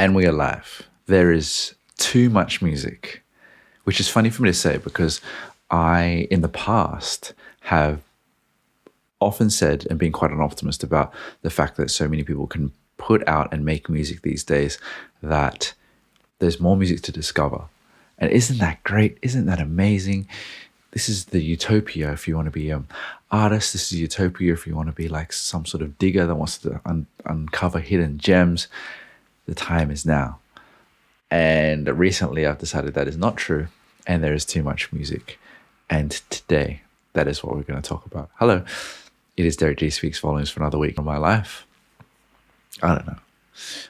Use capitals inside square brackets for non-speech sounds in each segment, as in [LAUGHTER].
and we are live. There is too much music, which is funny for me to say because I, in the past, have often said and been quite an optimist about the fact that so many people can put out and make music these days that there's more music to discover. And isn't that great? Isn't that amazing? This is the utopia if you want to be an artist. This is utopia if you want to be like some sort of digger that wants to un- uncover hidden gems. The time is now. And recently I've decided that is not true and there is too much music. And today, that is what we're going to talk about. Hello, it is Derrick Gee Speaks Volumes for another week of my life. I don't know.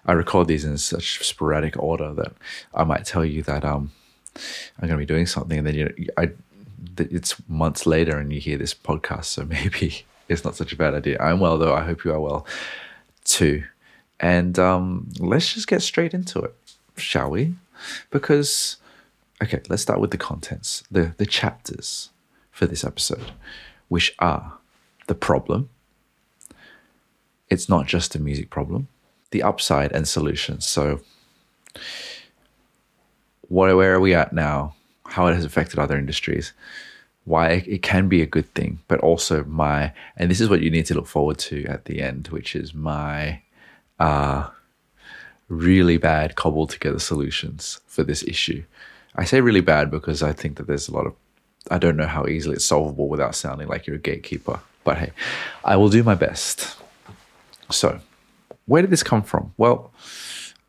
I record these in such sporadic order that I might tell you that um, I'm going to be doing something, and then you I, it's months later, and you hear this podcast, so [LAUGHS] maybe it's not such a bad idea. I'm well, though. I hope you are well too. And um, let's just get straight into it, shall we? Because, okay, let's start with the contents, the the chapters for this episode, which are the problem. It's not just a music problem the upside and solutions. So, what, where are we at now? How it has affected other industries? Why it can be a good thing, but also my, and this is what you need to look forward to at the end, which is my uh, really bad cobbled together solutions for this issue. I say really bad because I think that there's a lot of, I don't know how easily it's solvable without sounding like you're a gatekeeper. But hey, I will do my best. So, where did this come from? Well,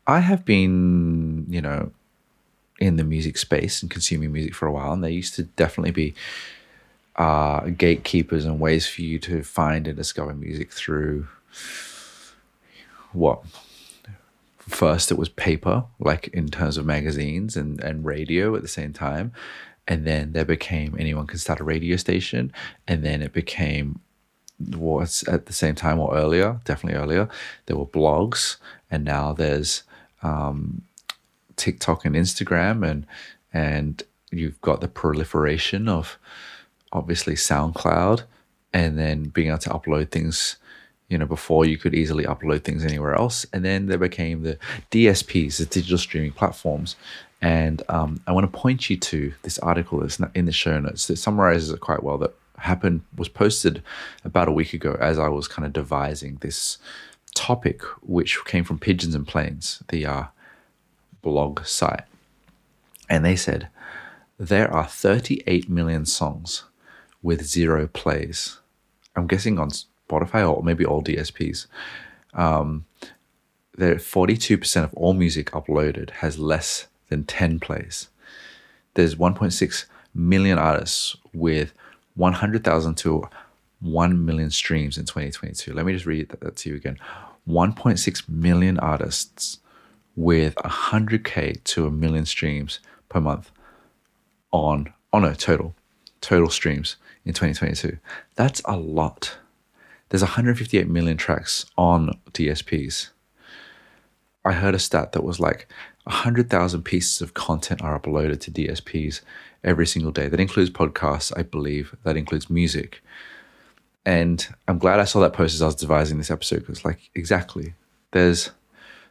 I have been, you know, in the music space and consuming music for a while, and there used to definitely be uh, gatekeepers and ways for you to find and discover music through what first it was paper, like in terms of magazines and, and radio at the same time. And then there became anyone can start a radio station. And then it became was at the same time or earlier, definitely earlier, there were blogs, and now there's um, TikTok and Instagram, and and you've got the proliferation of obviously SoundCloud, and then being able to upload things. You know, before you could easily upload things anywhere else, and then there became the DSPs, the digital streaming platforms, and um, I want to point you to this article that's in the show notes that summarizes it quite well. That happened was posted about a week ago as I was kind of devising this topic, which came from Pigeons and Planes, the uh, blog site. And they said there are 38 million songs with zero plays. I'm guessing on Spotify or maybe all DSPs. Um, there 42% of all music uploaded has less than 10 plays. There's 1.6 million artists with 100,000 to 1 million streams in 2022. Let me just read that to you again 1.6 million artists with 100k to a million streams per month on on a total total streams in 2022 that's a lot there's 158 million tracks on DSPs i heard a stat that was like 100,000 pieces of content are uploaded to DSPs every single day. That includes podcasts, I believe. That includes music. And I'm glad I saw that post as I was devising this episode because, like, exactly, there's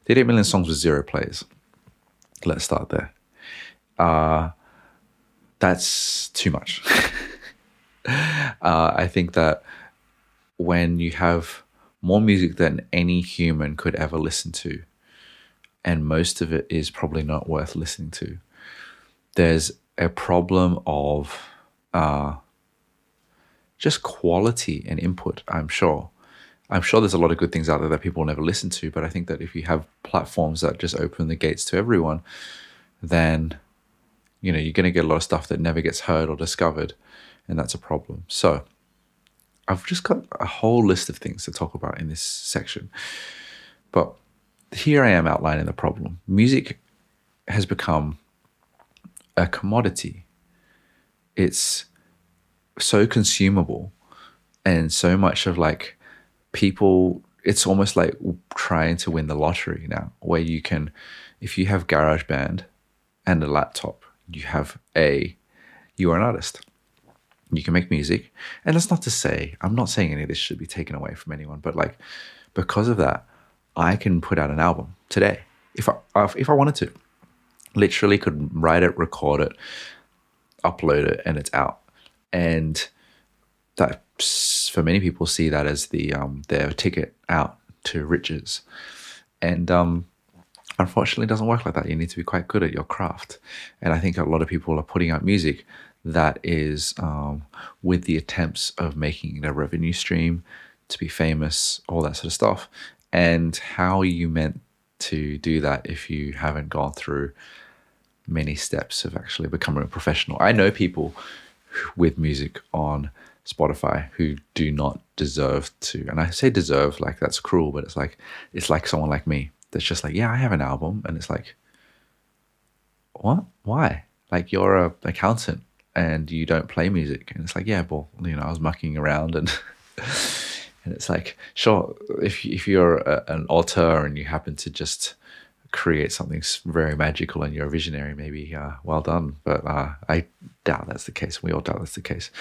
38 million songs with zero plays. Let's start there. Uh, that's too much. [LAUGHS] uh, I think that when you have more music than any human could ever listen to, and most of it is probably not worth listening to. There's a problem of uh, just quality and input, I'm sure. I'm sure there's a lot of good things out there that people will never listen to, but I think that if you have platforms that just open the gates to everyone, then you know you're going to get a lot of stuff that never gets heard or discovered, and that's a problem. So I've just got a whole list of things to talk about in this section, but here I am outlining the problem. Music has become a commodity. It's so consumable and so much of like people it's almost like trying to win the lottery now where you can if you have GarageBand and a laptop you have a you are an artist you can make music and that's not to say i'm not saying any of this should be taken away from anyone but like because of that I can put out an album today if I if I wanted to, literally could write it, record it, upload it, and it's out. And that for many people see that as the um, their ticket out to riches. And um, unfortunately, it doesn't work like that. You need to be quite good at your craft. And I think a lot of people are putting out music that is um, with the attempts of making a revenue stream to be famous, all that sort of stuff. And how you meant to do that if you haven't gone through many steps of actually becoming a professional? I know people with music on Spotify who do not deserve to, and I say deserve like that's cruel, but it's like it's like someone like me that's just like, yeah, I have an album, and it's like, what? Why? Like you're a accountant and you don't play music, and it's like, yeah, well, you know, I was mucking around and. [LAUGHS] and it's like, sure, if if you're a, an author and you happen to just create something very magical and you're a visionary, maybe uh, well done. But uh, I doubt that's the case. We all doubt that's the case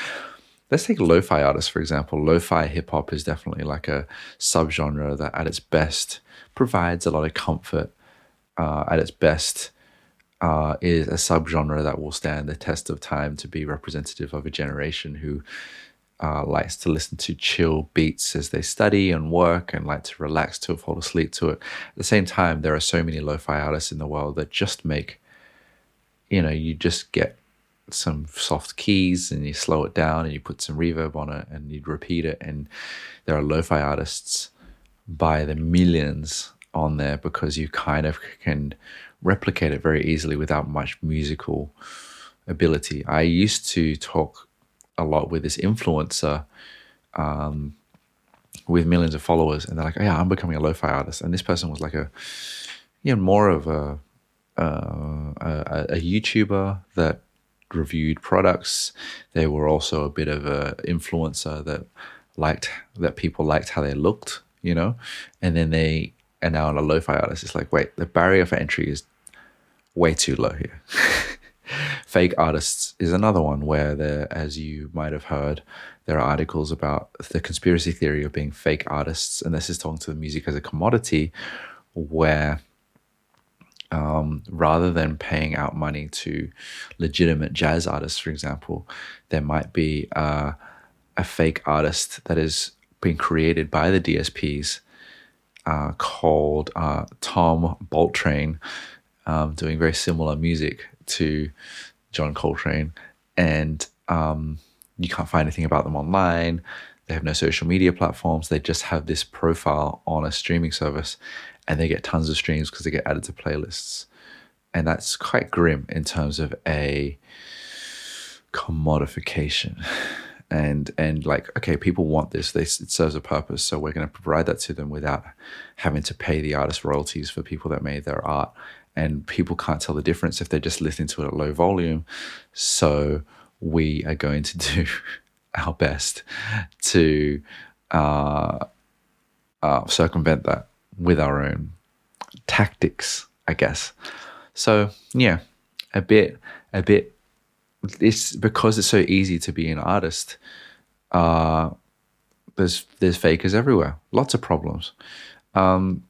let's take lo-fi artists for example lo-fi hip-hop is definitely like a subgenre that at its best provides a lot of comfort uh, at its best uh, is a subgenre that will stand the test of time to be representative of a generation who uh, likes to listen to chill beats as they study and work and like to relax to fall asleep to it. At the same time, there are so many lo-fi artists in the world that just make, you know, you just get some soft keys and you slow it down and you put some reverb on it and you'd repeat it. And there are lo-fi artists by the millions on there because you kind of can replicate it very easily without much musical ability. I used to talk a lot with this influencer um, with millions of followers, and they're like, oh, "Yeah, I'm becoming a lo-fi artist," and this person was like a, you know, more of a uh, a, a YouTuber that reviewed products. They were also a bit of a influencer that liked that people liked how they looked, you know, and then they are now on a lo-fi artist. It's like, wait, the barrier for entry is way too low here. [LAUGHS] Fake artists is another one where there, as you might have heard, there are articles about the conspiracy theory of being fake artists, and this is talking to the music as a commodity, where um, rather than paying out money to legitimate jazz artists, for example, there might be uh, a fake artist that is being created by the DSPs uh, called uh, Tom Boltrane, um, doing very similar music to John Coltrane. And um, you can't find anything about them online. They have no social media platforms. They just have this profile on a streaming service and they get tons of streams because they get added to playlists. And that's quite grim in terms of a commodification. [LAUGHS] And and like, okay, people want this. They, it serves a purpose, so we're going to provide that to them without having to pay the artist royalties for people that made their art. And people can't tell the difference if they're just listening to it at low volume. So we are going to [LAUGHS] do our best to uh, uh, circumvent that with our own tactics, I guess. So yeah, a bit, a bit. It's because it's so easy to be an artist. Uh, there's there's fakers everywhere. Lots of problems. Um,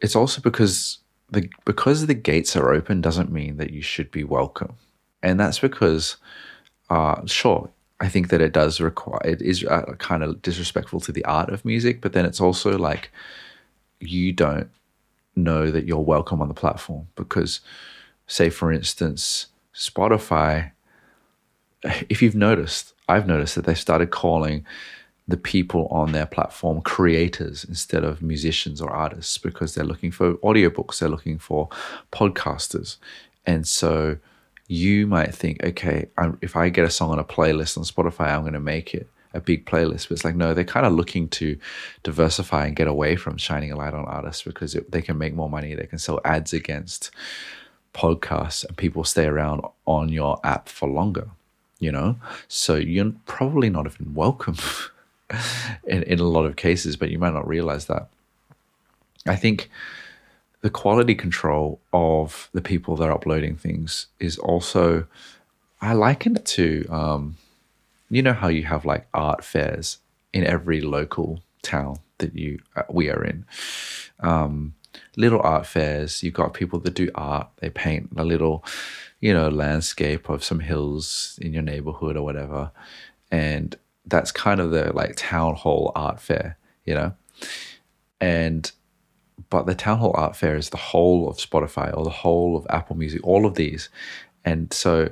it's also because the because the gates are open doesn't mean that you should be welcome, and that's because, uh, sure, I think that it does require it is uh, kind of disrespectful to the art of music, but then it's also like you don't know that you're welcome on the platform because, say, for instance, Spotify. If you've noticed, I've noticed that they started calling the people on their platform creators instead of musicians or artists because they're looking for audiobooks, they're looking for podcasters, and so you might think, okay, I'm, if I get a song on a playlist on Spotify, I'm going to make it a big playlist. But it's like, no, they're kind of looking to diversify and get away from shining a light on artists because it, they can make more money. They can sell ads against podcasts and people stay around on your app for longer, you know? So you're probably not even welcome [LAUGHS] in, in a lot of cases, but you might not realize that. I think the quality control of the people that are uploading things is also I liken it to um, you know how you have like art fairs in every local town that you uh, we are in. Um, little art fairs. You've got people that do art. They paint a little, you know, landscape of some hills in your neighborhood or whatever, and that's kind of the like town hall art fair, you know, and but the town hall art fair is the whole of Spotify or the whole of Apple Music, all of these, and so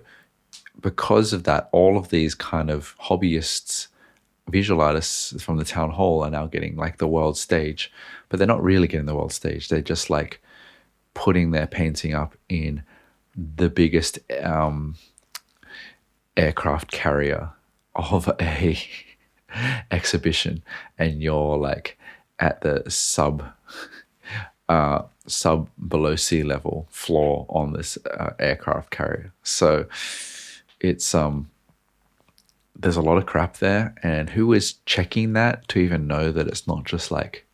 because of that, all of these kind of hobbyists visual artists from the town hall are now getting like the world stage, but they're not really getting the world stage. They're just like putting their painting up in the biggest um, aircraft carrier of a [LAUGHS] exhibition, and you're like at the sub [LAUGHS] uh, sub below sea level floor on this uh, aircraft carrier. So it's um there's a lot of crap there, and who is checking that to even know that it's not just like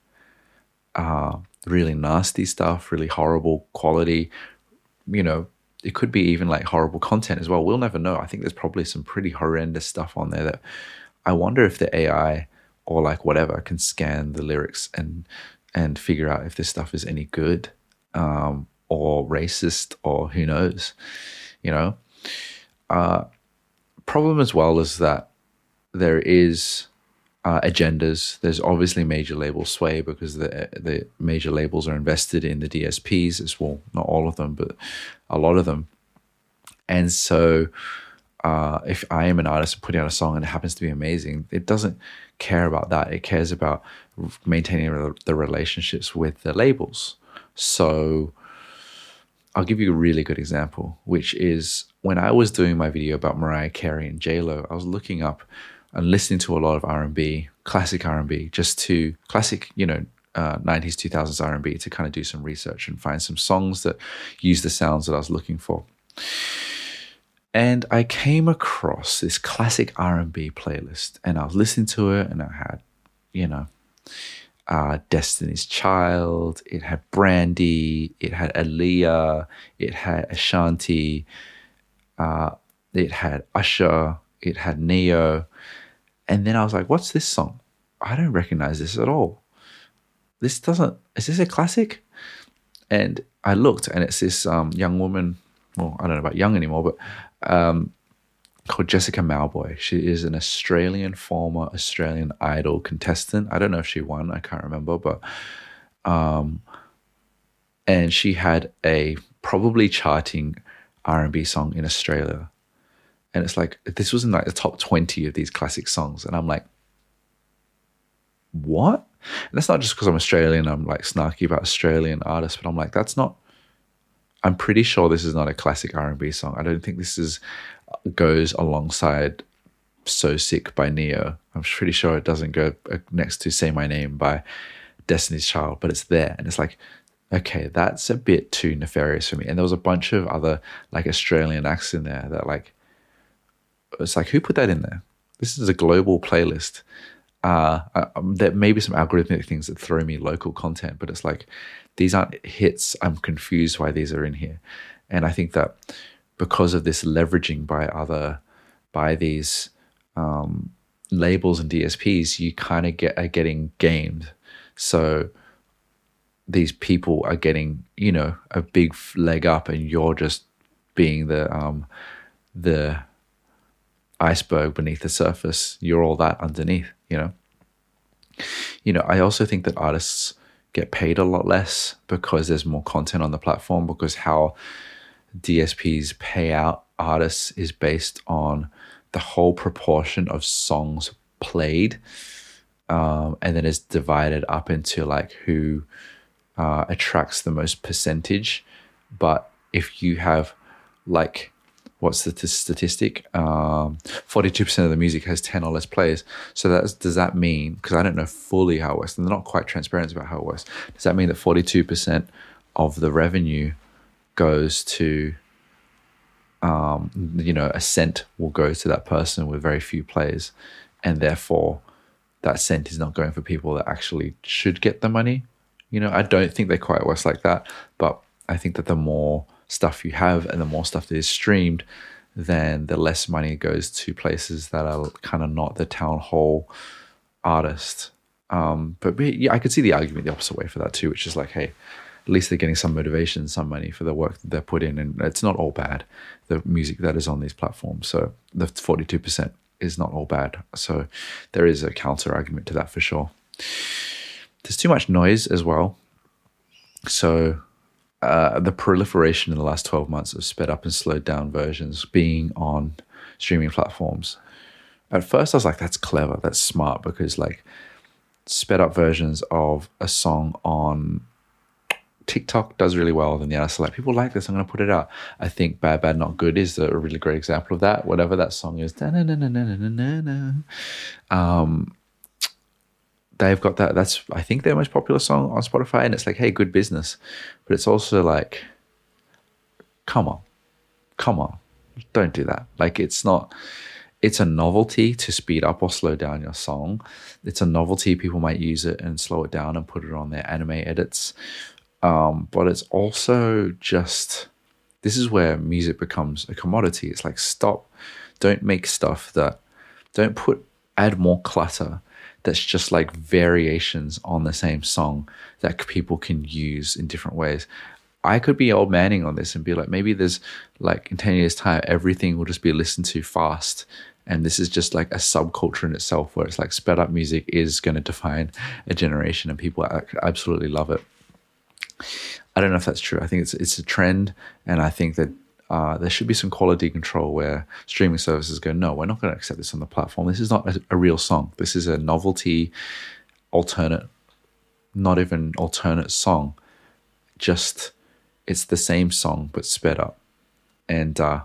uh, really nasty stuff, really horrible quality. You know, it could be even like horrible content as well. We'll never know. I think there's probably some pretty horrendous stuff on there that I wonder if the AI or like whatever can scan the lyrics and and figure out if this stuff is any good um, or racist or who knows. You know. Uh, problem as well is that there is uh, agendas. There's obviously major label sway because the the major labels are invested in the DSPs as well. Not all of them, but a lot of them. And so, uh, if I am an artist putting out a song and it happens to be amazing, it doesn't care about that. It cares about maintaining the relationships with the labels. So, I'll give you a really good example, which is when I was doing my video about Mariah Carey and J Lo, I was looking up and listening to a lot of R and B, classic R and B, just to classic, you know, uh, 90s 2000s R&B to kind of do some research and find some songs that use the sounds that I was looking for. And I came across this classic R&B playlist and I was listening to it and I had, you know, uh, Destiny's Child, it had Brandy, it had Aaliyah, it had Ashanti, uh, it had Usher, it had Ne-Yo. And then I was like, what's this song? I don't recognize this at all. This doesn't, is this a classic? And I looked and it's this um, young woman, well, I don't know about young anymore, but um, called Jessica Mauboy. She is an Australian former Australian Idol contestant. I don't know if she won, I can't remember, but um, and she had a probably charting R&B song in Australia. And it's like this was in like the top 20 of these classic songs and I'm like what? And that's not just because I'm Australian, I'm like snarky about Australian artists, but I'm like that's not I'm pretty sure this is not a classic R&B song. I don't think this is goes alongside So Sick by Ne-Yo. I'm pretty sure it doesn't go uh, next to Say My Name by Destiny's Child, but it's there. And it's like, okay, that's a bit too nefarious for me. And there was a bunch of other like Australian acts in there that like, it's like, who put that in there? This is a global playlist. Uh, um, there may be some algorithmic things that throw me local content, but it's like, these aren't hits. I'm confused why these are in here. And I think that because of this leveraging by other by these um, labels and DSPs, you kind of get are getting gamed. So these people are getting you know a big leg up, and you're just being the um, the iceberg beneath the surface. You're all that underneath, you know. You know, I also think that artists get paid a lot less because there's more content on the platform because how DSPs pay out artists is based on the whole proportion of songs played. Um, and then it's divided up into like who uh, attracts the most percentage. But if you have like, what's the t- statistic? Um, 42% of the music has 10 or less plays. So that does that mean, because I don't know fully how it works, and they're not quite transparent about how it works. Does that mean that 42% of the revenue goes to um, you know a cent will go to that person with very few plays and therefore that cent is not going for people that actually should get the money you know i don't think they quite works like that but i think that the more stuff you have and the more stuff that is streamed then the less money goes to places that are kind of not the town hall artist um, but yeah, I could see the argument the opposite way for that too, which is like, hey, at least they're getting some motivation, some money for the work that they're put in, and it's not all bad. The music that is on these platforms, so the forty-two percent is not all bad. So there is a counter argument to that for sure. There's too much noise as well. So uh, the proliferation in the last 12 months of sped up and slowed down versions being on streaming platforms. At first, I was like, that's clever, that's smart, because like sped up versions of a song on TikTok does really well. Then the are like, people like this, I'm going to put it out. I think Bad Bad Not Good is a really great example of that. Whatever that song is, um, they've got that. That's I think their most popular song on Spotify, and it's like, hey, good business. But it's also like, come on, come on, don't do that. Like it's not. It's a novelty to speed up or slow down your song. It's a novelty. People might use it and slow it down and put it on their anime edits. Um, but it's also just this is where music becomes a commodity. It's like stop, don't make stuff that don't put add more clutter that's just like variations on the same song that people can use in different ways. I could be old manning on this and be like, maybe there's like in 10 years' time, everything will just be listened to fast. And this is just like a subculture in itself where it's like sped up music is going to define a generation and people absolutely love it. I don't know if that's true. I think it's it's a trend, and I think that uh, there should be some quality control where streaming services go, no, we're not going to accept this on the platform. This is not a, a real song. This is a novelty, alternate, not even alternate song. Just it's the same song but sped up, and uh,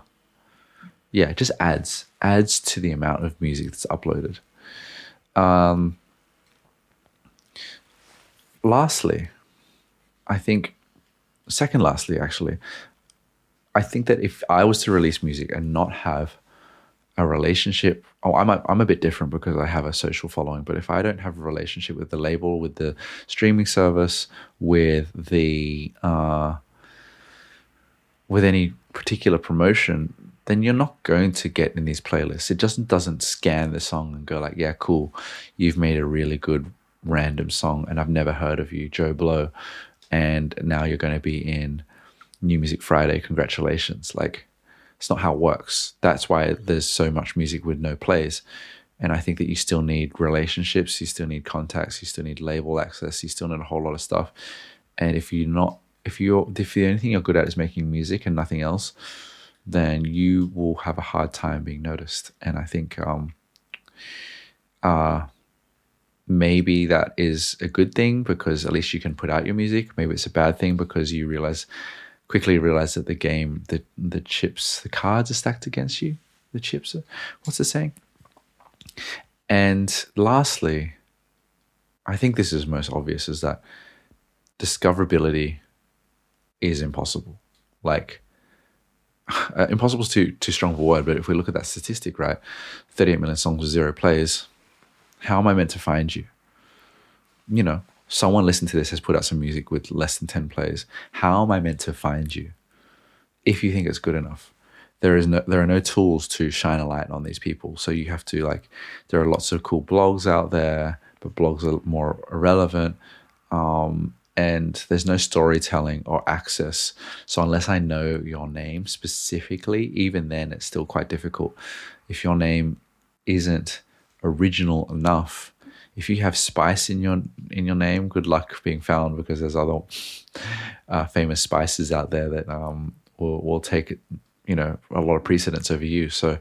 yeah, it just adds adds to the amount of music that's uploaded. Um, lastly, I think second lastly actually I think that if I was to release music and not have a relationship, oh, I'm a, I'm a bit different because I have a social following. But if I don't have a relationship with the label, with the streaming service, with the uh, with any particular promotion, then you're not going to get in these playlists. It just doesn't scan the song and go like, yeah, cool, you've made a really good random song, and I've never heard of you, Joe Blow, and now you're going to be in New Music Friday, congratulations. Like, it's not how it works. That's why there's so much music with no plays. And I think that you still need relationships, you still need contacts, you still need label access, you still need a whole lot of stuff. And if you're not, if you're, if the only thing you're good at is making music and nothing else, then you will have a hard time being noticed. And I think, um, uh, maybe that is a good thing because at least you can put out your music. Maybe it's a bad thing because you realize quickly realize that the game, the the chips, the cards are stacked against you. The chips are. What's the saying? And lastly, I think this is most obvious: is that discoverability is impossible. Like. [SIGHS] Uh, impossible is too too strong of a word, but if we look at that statistic, right, 38 million songs with zero plays, how am I meant to find you? You know, someone listening to this has put out some music with less than 10 plays. How am I meant to find you if you think it's good enough? There is no there are no tools to shine a light on these people. So you have to like there are lots of cool blogs out there, but blogs are more irrelevant. Um, and there's no storytelling or access. So unless I know your name specifically, even then it's still quite difficult. If your name isn't original enough, if you have spice in your in your name, good luck being found because there's other uh, famous spices out there that um, will will take you know a lot of precedence over you. So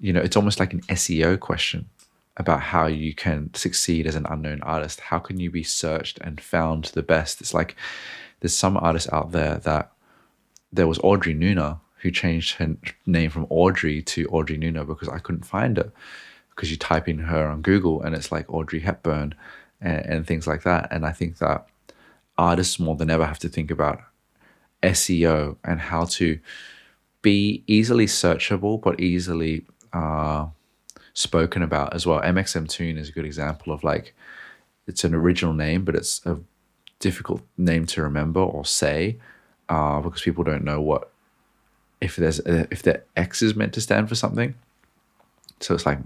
you know it's almost like an SEO question about how you can succeed as an unknown artist. How can you be searched and found the best? It's like there's some artists out there that there was Audrey Nuna who changed her name from Audrey to Audrey Nuna because I couldn't find her because you type in her on Google and it's like Audrey Hepburn and, and things like that. And I think that artists more than ever have to think about SEO and how to be easily searchable but easily uh, spoken about as well. mxmtoon is a good example of like it's an original name, but it's a difficult name to remember or say uh, because people don't know what if there's a, if the X is meant to stand for something. So it's like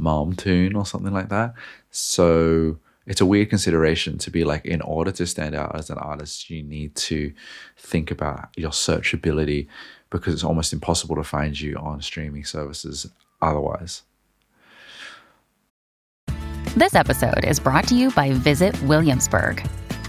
Mom Tune or something like that. So it's a weird consideration to be like in order to stand out as an artist you need to think about your searchability because it's almost impossible to find you on streaming services otherwise this episode is brought to you by visit williamsburg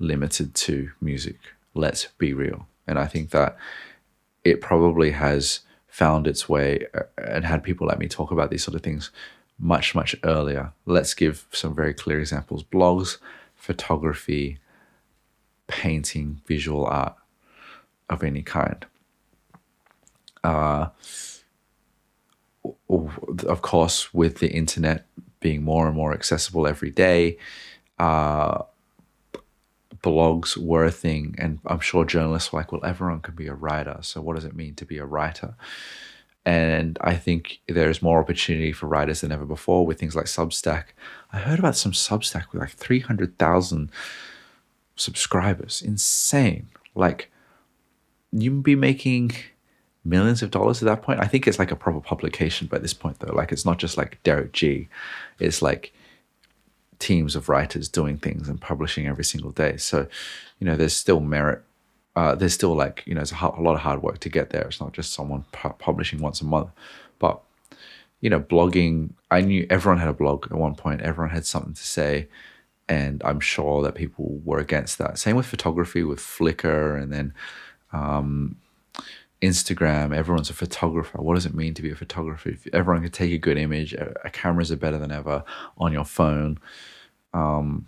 limited to music. Let's be real. And I think that it probably has found its way uh, and had people like me talk about these sort of things much, much earlier. Let's give some very clear examples. Blogs photography, painting, visual art of any kind. Uh, of course, with the internet being more and more accessible every day, uh, blogs were a thing, and I'm sure journalists were like, well, everyone can be a writer. So, what does it mean to be a writer? And I think there's more opportunity for writers than ever before with things like Substack. I heard about some Substack with like 300,000 subscribers. Insane. Like, you'd be making millions of dollars at that point. I think it's like a proper publication by this point, though. Like, it's not just like Derrick Gee, it's like teams of writers doing things and publishing every single day. So, you know, there's still merit uh, there's still like you know it's a, a, lot of hard work to get there. It's not just someone pu- publishing once a month, but you know blogging. I knew everyone had a blog at one point. Everyone had something to say, and I'm sure that people were against that. Same with photography, with Flickr, and then um, Instagram. Everyone's a photographer. What does it mean to be a photographer? If everyone can take a good image, cameras are better than ever on your phone. Um,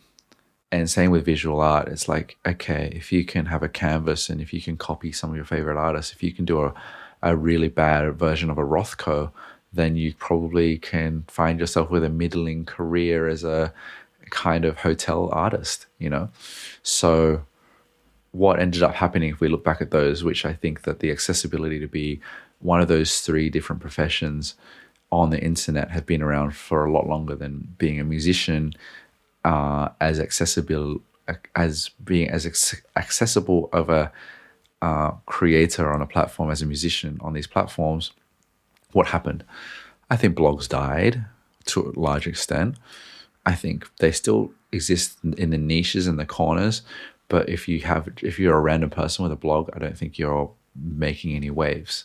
and same with visual art it's like okay if you can have a canvas and if you can copy some of your favorite artists if you can do a, a really bad version of a rothko then you probably can find yourself with a middling career as a kind of hotel artist you know so what ended up happening if we look back at those which i think that the accessibility to be one of those three different professions on the internet have been around for a lot longer than being a musician uh, as accessible as being as accessible of a uh, creator on a platform as a musician on these platforms, what happened? I think blogs died to a large extent. I think they still exist in the niches and the corners, but if you have if you're a random person with a blog, I don't think you're making any waves.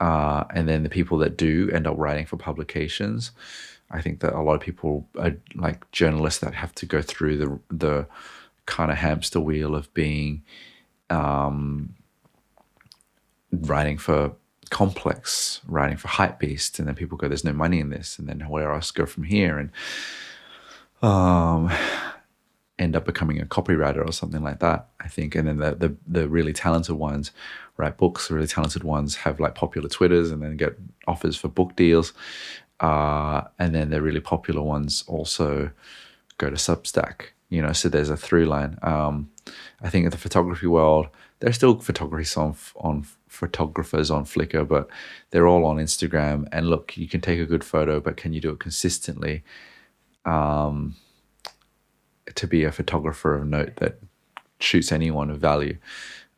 Uh, and then the people that do end up writing for publications, I think that a lot of people are like journalists that have to go through the the kind of hamster wheel of being um, writing for complex, writing for Hypebeast, and then people go, "There's no money in this," and then where else go from here, and um, end up becoming a copywriter or something like that. I think, and then the the, the really talented ones write books. The really talented ones have like popular Twitters, and then get offers for book deals. Uh, and then the really popular ones also go to Substack. You know, so there's a through line. Um, I think in the photography world, there's still photographers on on photographers on Flickr, but they're all on Instagram. And look, you can take a good photo, but can you do it consistently? Um, to be a photographer of note that shoots anyone of value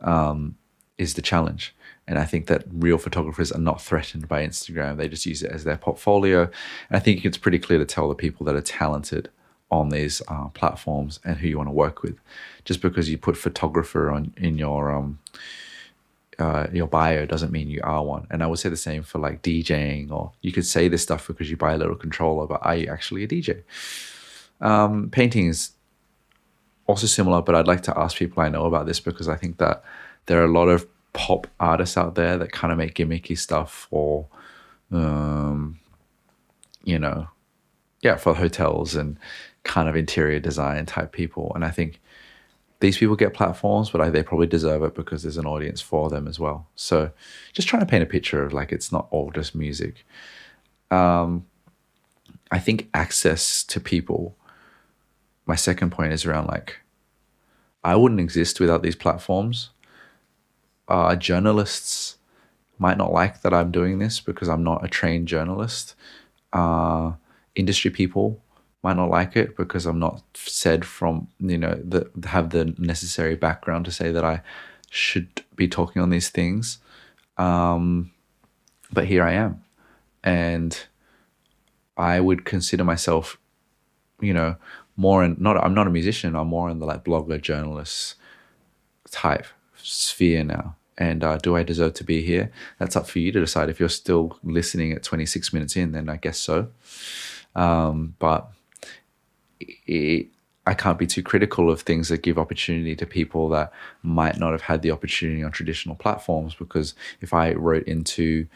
um, is the challenge. And I think that real photographers are not threatened by Instagram. They just use it as their portfolio. And I think it's pretty clear to tell the people that are talented on these uh, platforms and who you want to work with. Just because you put photographer on in your um, uh, your bio doesn't mean you are one. And I would say the same for like DJing, or you could say this stuff because you buy a little controller, but are you actually a DJ? Um, painting is also similar, but I'd like to ask people I know about this because I think that there are a lot of pop artists out there that kind of make gimmicky stuff for, um, you know, yeah, for hotels and kind of interior design type people. And I think these people get platforms, but I, they probably deserve it because there's an audience for them as well. So just trying to paint a picture of like it's not all just music. Um, I think access to people my second point is around like I wouldn't exist without these platforms. Uh, journalists might not like that I'm doing this because I'm not a trained journalist. Uh, industry people might not like it because I'm not said from you know that have the necessary background to say that I should be talking on these things. Um, but here I am, and I would consider myself, you know, more in not. I'm not a musician. I'm more in the like blogger, journalist type sphere now. And uh, do I deserve to be here? That's up for you to decide. If you're still listening at 26 minutes in, then I guess so. Um, but it, I can't be too critical of things that give opportunity to people that might not have had the opportunity on traditional platforms. Because if I wrote into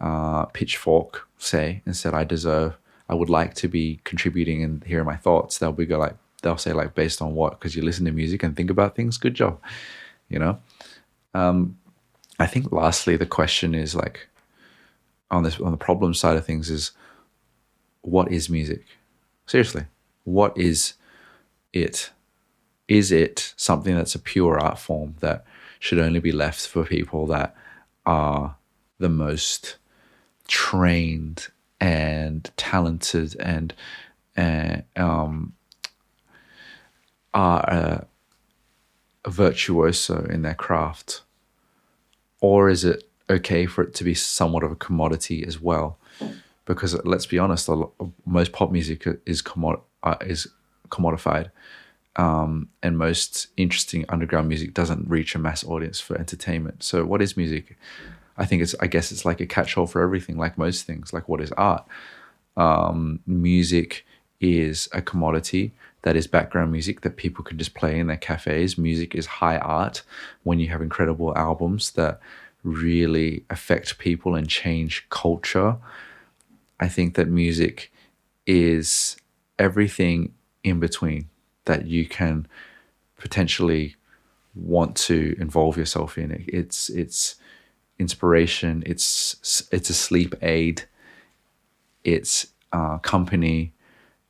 uh, Pitchfork, say, and said I deserve, I would like to be contributing and hearing my thoughts, they'll be go like, they'll say like, based on what? Because you listen to music and think about things. Good job, you know. Um, I think lastly, the question is like, on this on the problem side of things is, what is music? Seriously, what is it? Is it something that's a pure art form that should only be left for people that are the most trained and talented and uh, um, are a, a virtuoso in their craft? Or is it okay for it to be somewhat of a commodity as well? Because let's be honest, most pop music is uh, is commodified. Um, and most interesting underground music doesn't reach a mass audience for entertainment. So, what is music? I think it's, I guess it's like a catch all for everything, like most things. Like, what is art? Um, music is a commodity that is background music that people can just play in their cafes. Music is high art when you have incredible albums that really affect people and change culture. I think that music is everything in between that you can potentially want to involve yourself in. It's it's inspiration. It's it's a sleep aid. It's uh, company.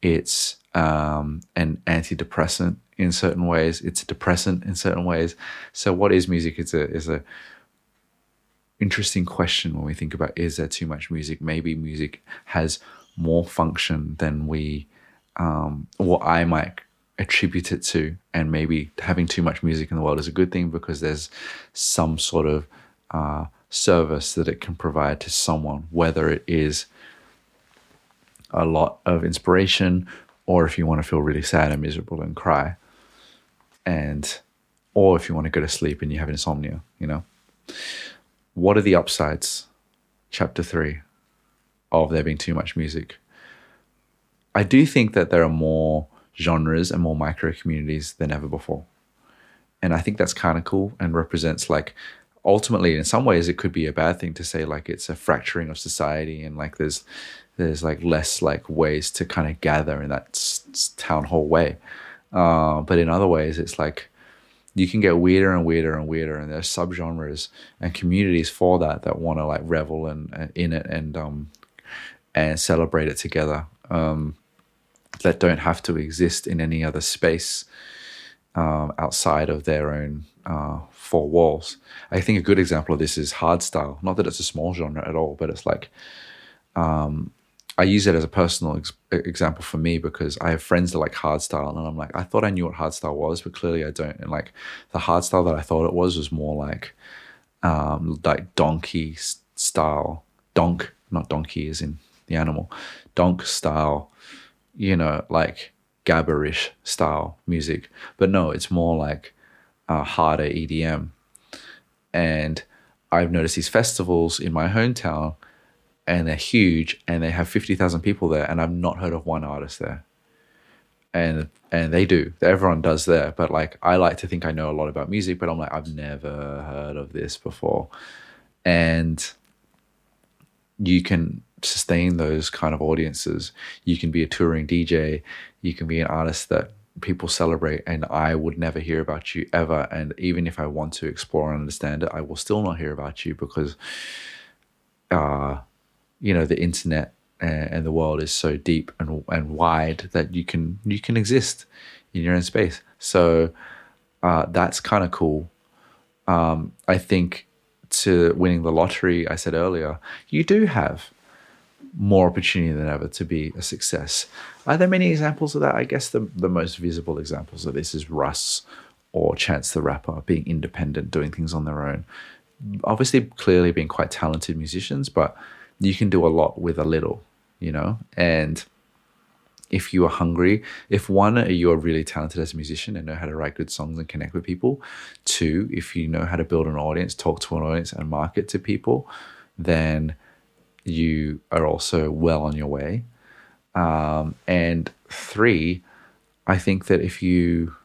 It's um, an antidepressant in certain ways. It's a depressant in certain ways. So, what is music? It's a is a interesting question when we think about is there too much music? Maybe music has more function than we um, what I might attribute it to, and maybe having too much music in the world is a good thing because there's some sort of uh, service that it can provide to someone, whether it is a lot of inspiration or if you want to feel really sad and miserable and cry, and or if you want to go to sleep and you have insomnia, you know. What are the upsides? Chapter three of there being too much music. I do think that there are more genres and more micro communities than ever before. And I think that's kind of cool and represents like ultimately in some ways it could be a bad thing to say like it's a fracturing of society and like there's there's like less like ways to kind of gather in that town hall way. Uh, but in other ways it's like you can get weirder and weirder and weirder and there's subgenres and communities for that that want to like revel in, in it and um and celebrate it together. Um, that don't have to exist in any other space um, outside of their own uh, four walls. I think a good example of this is hardstyle. Not that it's a small genre at all, but it's like um, I use it as a personal ex- example for me because I have friends that like hardstyle, and I'm like, I thought I knew what hardstyle was, but clearly I don't. And like the hardstyle that I thought it was was more like um, like donkey style, donk, not donkey is in the animal, donk style you know, like gabberish style music. But no, it's more like uh, harder EDM. And I've noticed these festivals in my hometown, and they're huge, and they have fifty thousand people there, and I've not heard of one artist there. And and they do. Everyone does there, but like I like to think I know a lot about music, but I'm like I've never heard of this before, and you can sustain those kind of audiences. You can be a touring DJ, you can be an artist that people celebrate, and I would never hear about you ever. And even if I want to explore and understand it, I will still not hear about you because, uh, you know, the internet and, and the world is so deep and and wide that you can you can exist in your own space. So uh, that's kind of cool. Um, I think to winning the lottery, I said earlier, you do have more opportunity than ever to be a success. Are there many examples of that? I guess the, the most visible examples of this is Russ or Chance the Rapper being independent, doing things on their own. Obviously, clearly being quite talented musicians, but you can do a lot with a little, you know? And if you are hungry, if one, you're really talented as a musician and know how to write good songs and connect with people, two, if you know how to build an audience, talk to an audience, and market to people, then you are also well on your way. Um, and three, I think that if you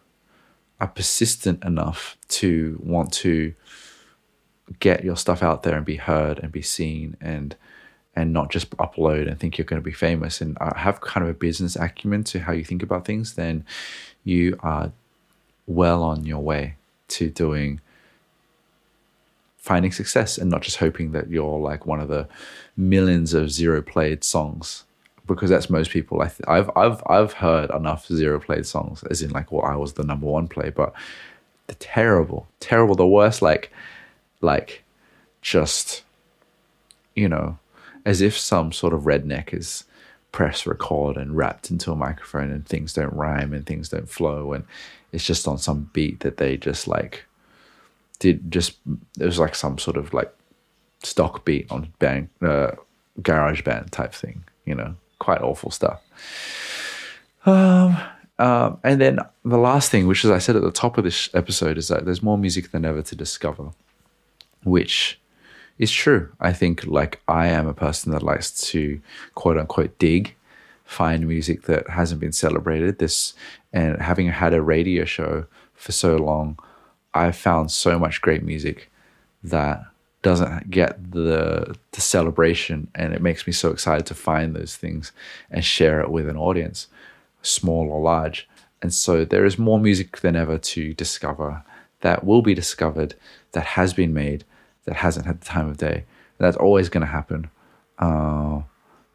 are persistent enough to want to get your stuff out there and be heard and be seen and and not just upload and think you're going to be famous and uh, have kind of a business acumen to how you think about things, then you are well on your way to doing finding success and not just hoping that you're like one of the millions of zero played songs because that's most people. I th- I've I've I've heard enough zero played songs, as in like, well, I was the number one play, but the terrible, terrible, the worst, like, like, just, you know, as if some sort of redneck is press record and rapped into a microphone and things don't rhyme and things don't flow and it's just on some beat that they just like did just it was like some sort of like stock beat on band uh, GarageBand type thing you know quite awful stuff um, um, and then the last thing which as i said at the top of this episode is that there's more music than ever to discover which is true. I think like I am a person that likes to quote unquote dig, find music that hasn't been celebrated. This and having had a radio show for so long, I've found so much great music that doesn't get the the celebration and it makes me so excited to find those things and share it with an audience small or large and so there is more music than ever to discover that will be discovered that has been made that hasn't had the time of day. That's always going to happen. Uh,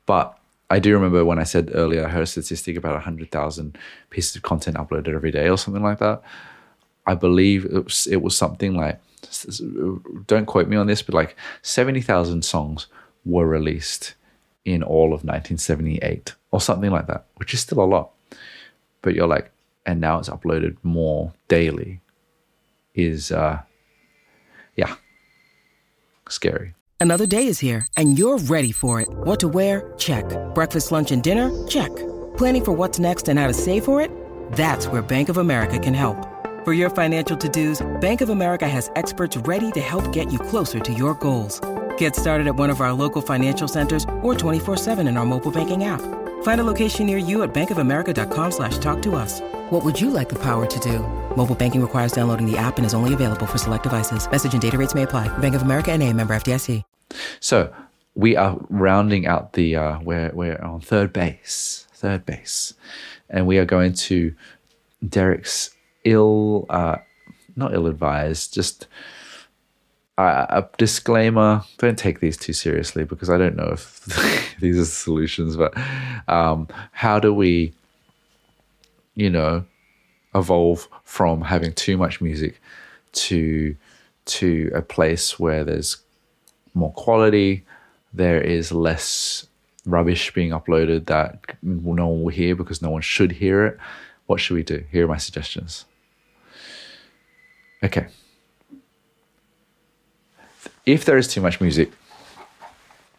but I do remember when I said earlier, I heard a statistic about 100,000 pieces of content uploaded every day or something like that. I believe it was, it was something like, don't quote me on this, but like 70,000 songs were released in all of 1978 or something like that, which is still a lot. But you're like, and now it's uploaded more daily, is, uh, yeah, scary. Another day is here, and you're ready for it. What to wear? Check. Breakfast, lunch, and dinner? Check. Planning for what's next and how to save for it? That's where Bank of America can help. For your financial to dos, Bank of America has experts ready to help get you closer to your goals. Get started at one of our local financial centers or 24-7 in our mobile banking app. Find a location near you at bankofamerica.com slash talk to us. What would you like the power to do? Mobile banking requires downloading the app and is only available for select devices. Message and data rates may apply. Bank of America and a member FDIC. So we are rounding out the, uh, we're, we're on third base, third base. And we are going to Derrick's ill, uh, not ill advised, just uh, a disclaimer don't take these too seriously because I don't know if [LAUGHS] these are solutions, but um, how do we, you know, evolve from having too much music to to a place where there's more quality, there is less rubbish being uploaded that no one will hear because no one should hear it. What should we do? Here are my suggestions. Okay. If there is too much music,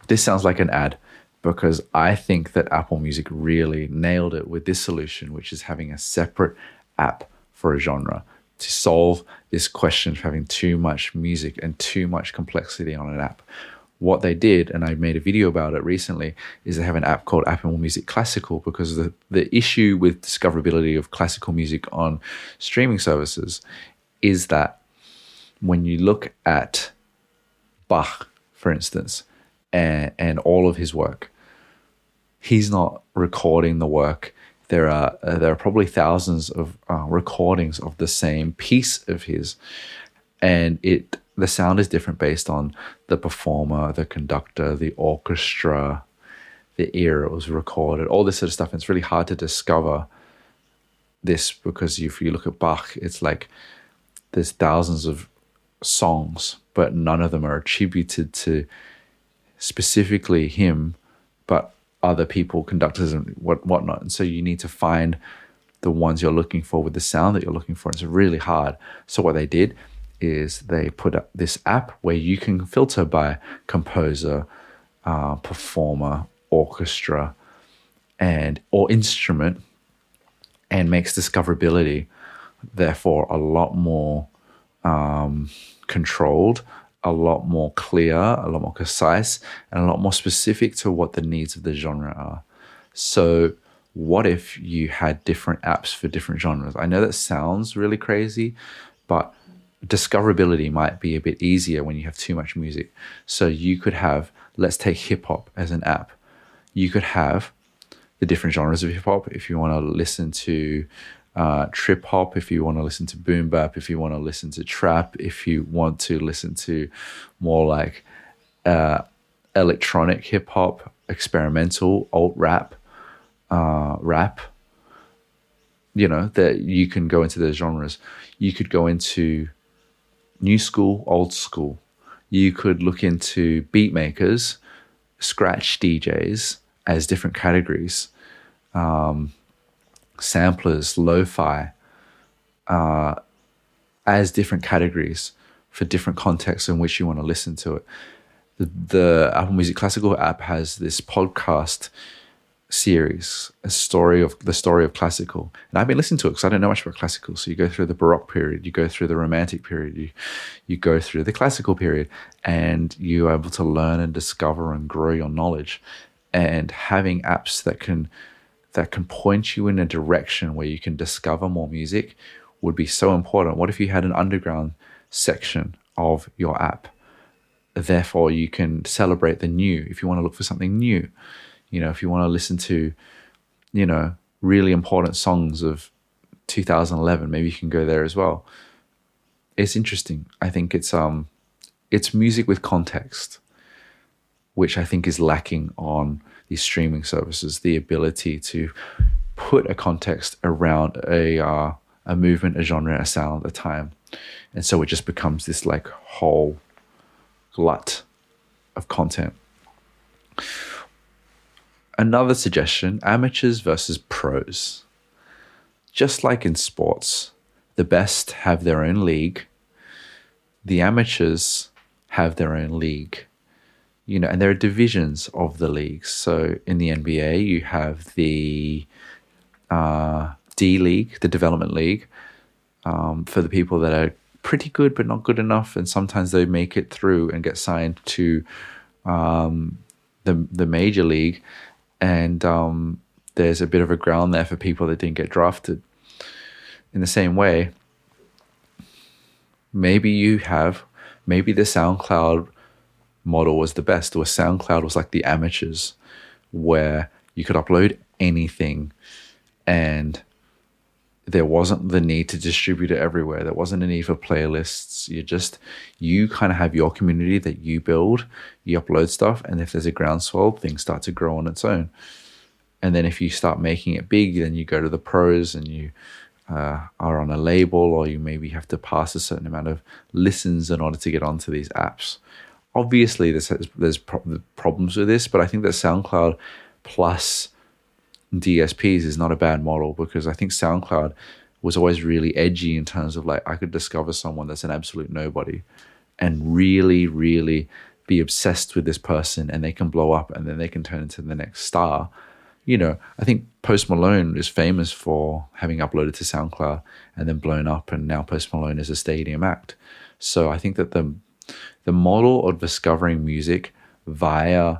this sounds like an ad because I think that Apple Music really nailed it with this solution, which is having a separate app for a genre to solve this question of having too much music and too much complexity on an app. What they did, and I made a video about it recently, is they have an app called Apple Music Classical because the, the issue with discoverability of classical music on streaming services is that when you look at Bach, for instance, and, and all of his work, he's not recording the work there are uh, there are probably thousands of uh, recordings of the same piece of his, and it the sound is different based on the performer, the conductor, the orchestra, the era it was recorded, all this sort of stuff. And it's really hard to discover this because if you look at Bach, it's like there's thousands of songs, but none of them are attributed to specifically him, but other people, conductors, and what whatnot. And so you need to find the ones you're looking for with the sound that you're looking for. It's really hard. So what they did is they put up this app where you can filter by composer, uh, performer, orchestra, and or instrument, and makes discoverability therefore a lot more um, controlled, a lot more clear, a lot more concise, and a lot more specific to what the needs of the genre are. So, what if you had different apps for different genres? I know that sounds really crazy, but discoverability might be a bit easier when you have too much music. So, you could have, let's take hip hop as an app. You could have the different genres of hip hop. If you want to listen to uh, trip hop, if you want to listen to boom bap, if you want to listen to trap, if you want to listen to more like uh, electronic hip hop, experimental, alt rap, uh, rap, you know, that you can go into those genres. You could go into new school, old school. You could look into beat makers, scratch DJs as different categories. Um, samplers, lo-fi, uh, as different categories for different contexts in which you want to listen to it. The, the Apple Music Classical app has this podcast series, a story of the story of classical, and I've been listening to it because I don't know much about classical. So you go through the Baroque period, you go through the Romantic period, you you go through the Classical period, and you're able to learn and discover and grow your knowledge. And having apps that can that can point you in a direction where you can discover more music would be so important. What if you had an underground section of your app? Therefore, you can celebrate the new if you want to look for something new. You know, if you want to listen to, you know, really important songs of 2011, maybe you can go there as well. It's interesting. I think it's um it's music with context, which I think is lacking on these streaming services the ability to put a context around a uh, a movement, a genre, a sound, a time, and so it just becomes this like whole glut of content. Another suggestion: amateurs versus pros. Just like in sports, the best have their own league. The amateurs have their own league you know, and there are divisions of the leagues. So in the NBA, you have the uh, D League, the Development League, um, for the people that are pretty good but not good enough, and sometimes they make it through and get signed to um, the the major league, and um, there's a bit of a ground there for people that didn't get drafted. In the same way, maybe you have maybe the SoundCloud model was the best, or SoundCloud was like the amateurs, where you could upload anything and there wasn't the need to distribute it everywhere. There wasn't a need for playlists. You just, you kind of have your community that you build, you upload stuff, and if there's a groundswell, things start to grow on its own. And then if you start making it big, then you go to the pros and you uh, are on a label, or you maybe have to pass a certain amount of listens in order to get onto these apps obviously there's there's problems with this, but I think that SoundCloud plus DSPs is not a bad model because I think SoundCloud was always really edgy in terms of like I could discover someone that's an absolute nobody and really really be obsessed with this person and they can blow up and then they can turn into the next star. You know, I think Post Malone is famous for having uploaded to SoundCloud and then blown up and now Post Malone is a stadium act. So I think that the the model of discovering music via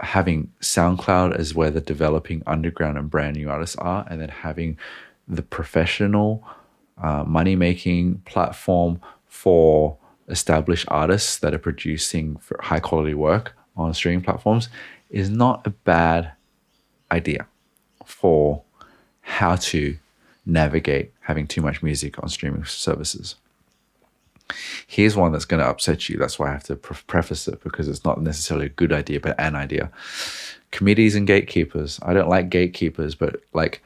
having SoundCloud as where the developing underground and brand new artists are, and then having the professional uh, money making platform for established artists that are producing high quality work on streaming platforms is not a bad idea for how to navigate having too much music on streaming services. Here's one that's going to upset you. That's why I have to pre- preface it because it's not necessarily a good idea, but an idea. Committees and gatekeepers. I don't like gatekeepers, but like,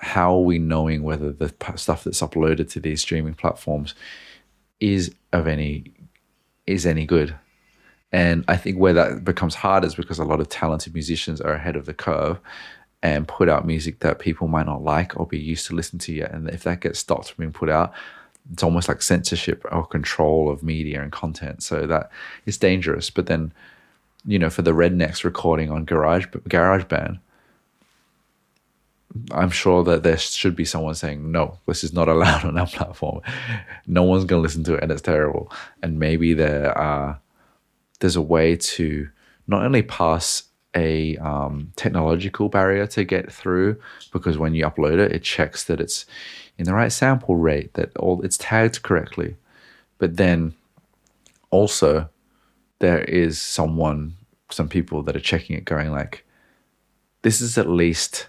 how are we knowing whether the stuff that's uploaded to these streaming platforms is of any is any good? And I think where that becomes hard is because a lot of talented musicians are ahead of the curve and put out music that people might not like or be used to listen to yet. And if that gets stopped from being put out, it's almost like censorship or control of media and content. So that is dangerous. But then, you know, for the rednecks recording on Garage GarageBand, I'm sure that there should be someone saying, no, this is not allowed [LAUGHS] on our platform. No one's going to listen to it and it's terrible. And maybe there are, there's a way to not only pass a um, technological barrier to get through because when you upload it, it checks that it's in the right sample rate, that all it's tagged correctly. But then also there is someone, some people that are checking it, going like, this is at least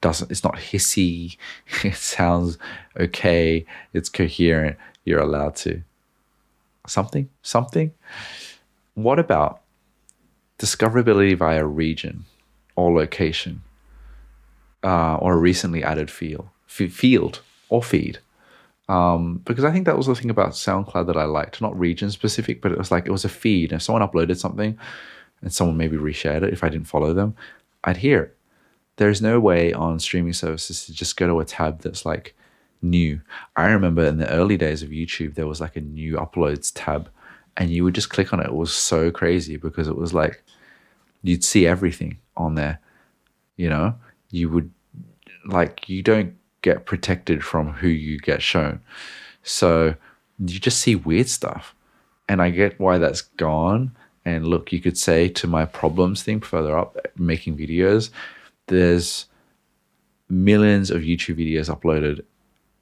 doesn't it's not hissy, [LAUGHS] it sounds okay, it's coherent, you're allowed to. Something, something. What about discoverability via region or location uh, or a recently added field, field or feed. Um, because I think that was the thing about SoundCloud that I liked, not region specific, but it was like it was a feed. If someone uploaded something and someone maybe reshared it, if I didn't follow them, I'd hear it. There's no way on streaming services to just go to a tab that's like new. I remember in the early days of YouTube, there was like a new uploads tab, and you would just click on it. It was so crazy because it was like you'd see everything on there. You know, you would like you don't get protected from who you get shown. So you just see weird stuff. And I get why that's gone. And look, you could say to my problems thing further up, making videos, there's millions of YouTube videos uploaded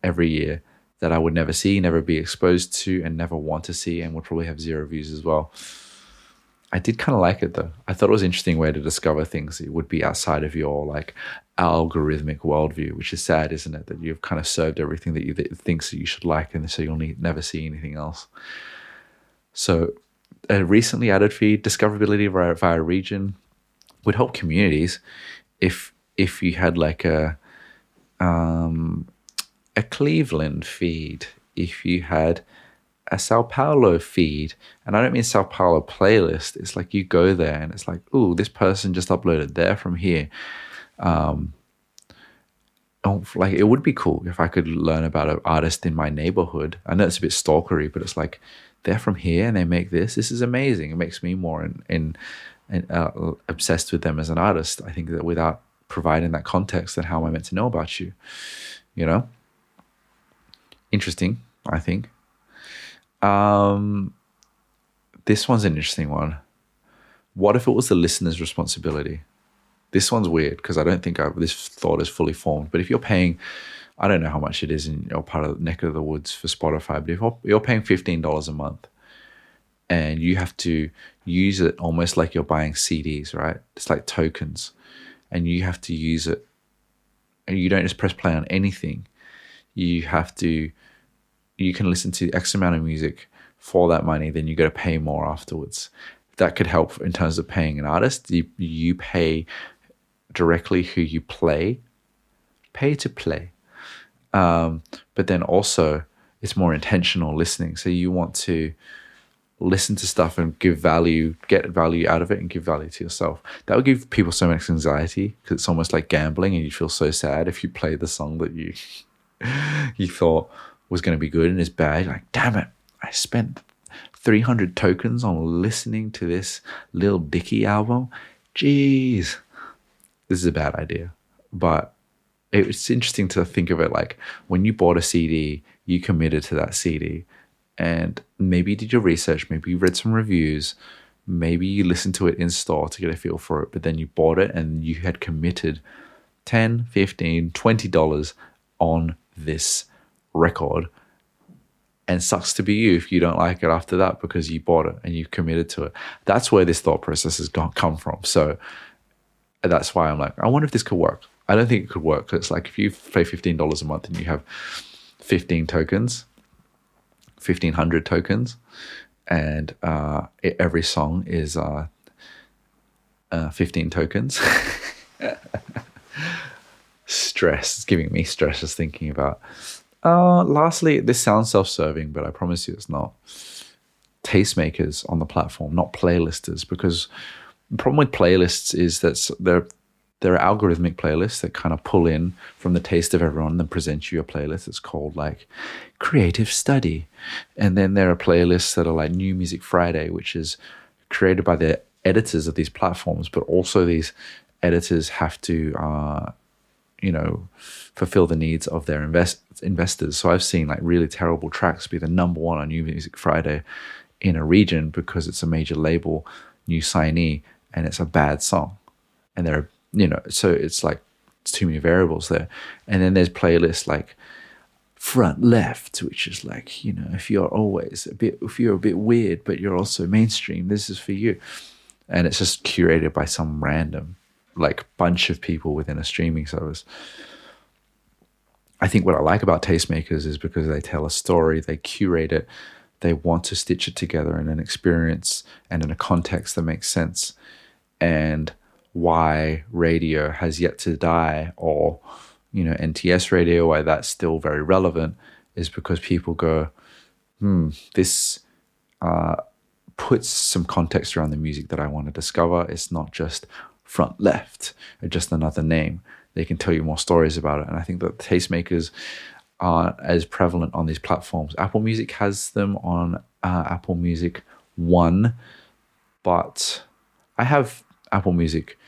every year that I would never see, never be exposed to, and never want to see, and would probably have zero views as well. I did kind of like it though. I thought it was an interesting way to discover things. It would be outside of your like algorithmic worldview, which is sad, isn't it? That you've kind of served everything that you that thinks that you should like, and so you'll need, never see anything else. So, a recently added feed, discoverability via, via region, would help communities if if you had like a um, a Cleveland feed, if you had a Sao Paulo feed. And I don't mean Sao Paulo playlist. It's like you go there and it's like, oh, this person just uploaded there from here. Um, oh, like it would be cool if I could learn about an artist in my neighborhood. I know it's a bit stalkery, but it's like they're from here and they make this. This is amazing. It makes me more in, in, in uh, obsessed with them as an artist. I think that without providing that context, then how am I meant to know about you? You know, interesting. I think. Um, this one's an interesting one. What if it was the listener's responsibility? This one's weird because I don't think I, this thought is fully formed. But if you're paying, I don't know how much it is in your part of the neck of the woods for Spotify, but if you're paying $15 a month and you have to use it almost like you're buying CDs, right? It's like tokens and you have to use it and you don't just press play on anything. You have to you can listen to X amount of music for that money, then you got to pay more afterwards. That could help in terms of paying an artist. You, you pay directly who you play, pay to play. Um, but then also, it's more intentional listening. So you want to listen to stuff and give value, get value out of it, and give value to yourself. That would give people so much anxiety because it's almost like gambling, and you feel so sad if you play the song that you [LAUGHS] you thought was going to be good and is bad. like, damn it, I spent 300 tokens on listening to this Lil Dicky album. Jeez, this is a bad idea. But it's interesting to think of it like when you bought a CD, you committed to that CD and maybe you did your research, maybe you read some reviews, maybe you listened to it in store to get a feel for it, but then you bought it and you had committed 10, 15, 20 dollars on this record and sucks to be you if you don't like it after that because you bought it and you committed to it. That's where this thought process has gone, come from. So that's why I'm like, I wonder if this could work. I don't think it could work because it's like if you pay $15 a month and you have 15 tokens, 1500 tokens, and uh, it, every song is uh, uh, 15 tokens. [LAUGHS] stress. It's giving me stress just thinking about. Uh, lastly, this sounds self serving, but I promise you it's not. Tastemakers on the platform, not playlisters, because the problem with playlists is that they're there are algorithmic playlists that kind of pull in from the taste of everyone and then present you a playlist that's called like creative study and then there are playlists that are like new music friday which is created by the editors of these platforms but also these editors have to uh, you know fulfill the needs of their invest- investors. So i've seen like really terrible tracks be the number one on new music friday in a region because it's a major label new signee and it's a bad song. And there are you know so it's like it's too many variables there. And then there's playlists like front left which is like you know if you're always a bit if you're a bit weird but you're also mainstream this is for you. And it's just curated by some random like bunch of people within a streaming service. I think what i like about tastemakers is because they tell a story they curate it they want to stitch it together in an experience and in a context that makes sense. And why radio has yet to die or you know NTS radio why that's still very relevant is because people go hmm this uh, puts some context around the music that I want to discover. It's not just front left or just another name they can tell you more stories about it and I think that tastemakers aren't as prevalent on these platforms Apple Music has them on uh, Apple Music 1 but I have Apple Music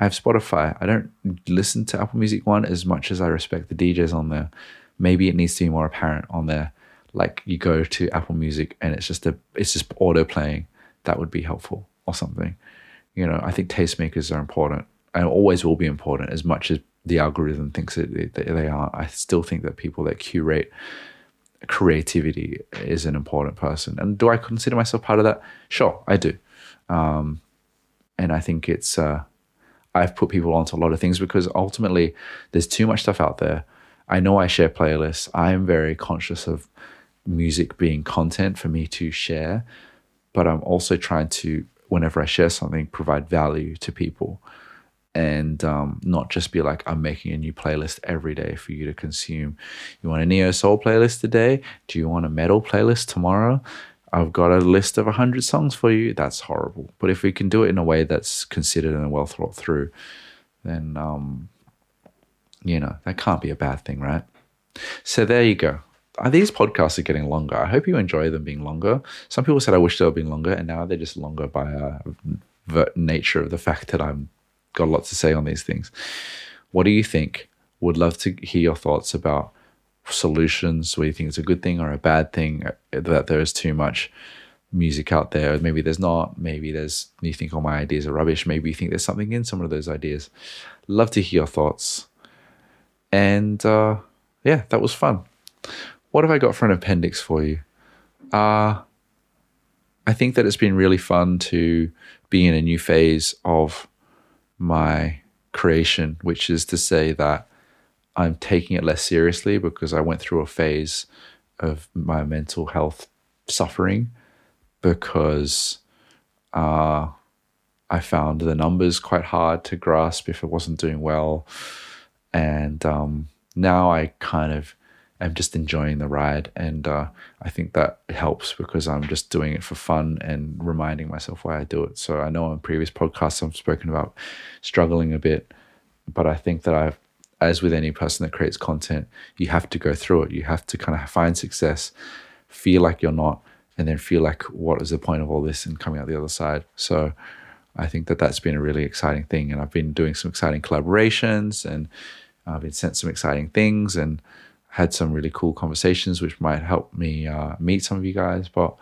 I have Spotify. I don't listen to Apple Music One as much as I respect the DJs on there. Maybe it needs to be more apparent on there. Like you go to Apple Music and it's just a it's just auto playing. That would be helpful or something. You know, I think tastemakers are important and always will be important as much as the algorithm thinks that they are. I still think that people that curate creativity is an important person. And do I consider myself part of that? Sure, I do. Um, and I think it's uh, I've put people onto a lot of things because ultimately there's too much stuff out there. I know I share playlists. I am very conscious of music being content for me to share, but I'm also trying to, whenever I share something, provide value to people and um, not just be like, I'm making a new playlist every day for you to consume. You want a neo soul playlist today? Do you want a metal playlist tomorrow? I've got a list of 100 songs for you. That's horrible. But if we can do it in a way that's considered and well thought through, then, um, you know, that can't be a bad thing, right? So there you go. Uh, these podcasts are getting longer. I hope you enjoy them being longer. Some people said I wish they were being longer, and now they're just longer by uh, nature of the fact that I've got a lot to say on these things. What do you think? Would love to hear your thoughts about solutions where you think it's a good thing or a bad thing uh, that there is too much music out there maybe there's not maybe there's you think all my ideas are rubbish maybe you think there's something in some of those ideas love to hear your thoughts and uh, yeah that was fun what have i got for an appendix for you uh i think that it's been really fun to be in a new phase of my creation which is to say that I'm taking it less seriously because I went through a phase of my mental health suffering because uh, I found the numbers quite hard to grasp if it wasn't doing well. And um, now I kind of am just enjoying the ride. And uh, I think that helps because I'm just doing it for fun and reminding myself why I do it. So I know on previous podcasts I've spoken about struggling a bit, but I think that I've as with any person that creates content, you have to go through it. You have to kind of find success, feel like you're not, and then feel like what is the point of all this and coming out the other side. So I think that that's been a really exciting thing. And I've been doing some exciting collaborations and I've been sent some exciting things and had some really cool conversations, which might help me uh, meet some of you guys. But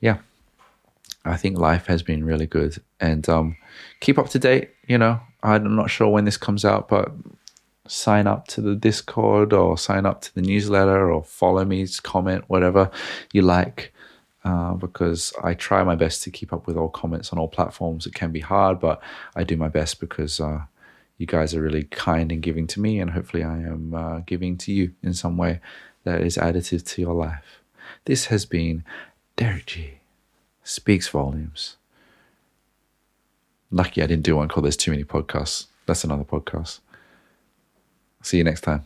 yeah, I think life has been really good and um, keep up to date. You know, I'm not sure when this comes out, but sign up to the Discord or sign up to the newsletter or follow me, comment, whatever you like. Uh, because I try my best to keep up with all comments on all platforms. It can be hard, but I do my best because uh, you guys are really kind and giving to me, and hopefully, I am uh, giving to you in some way that is additive to your life. This has been Derrick Gee. Speaks volumes. Lucky I didn't do one called There's Too Many Podcasts. That's another podcast. See you next time.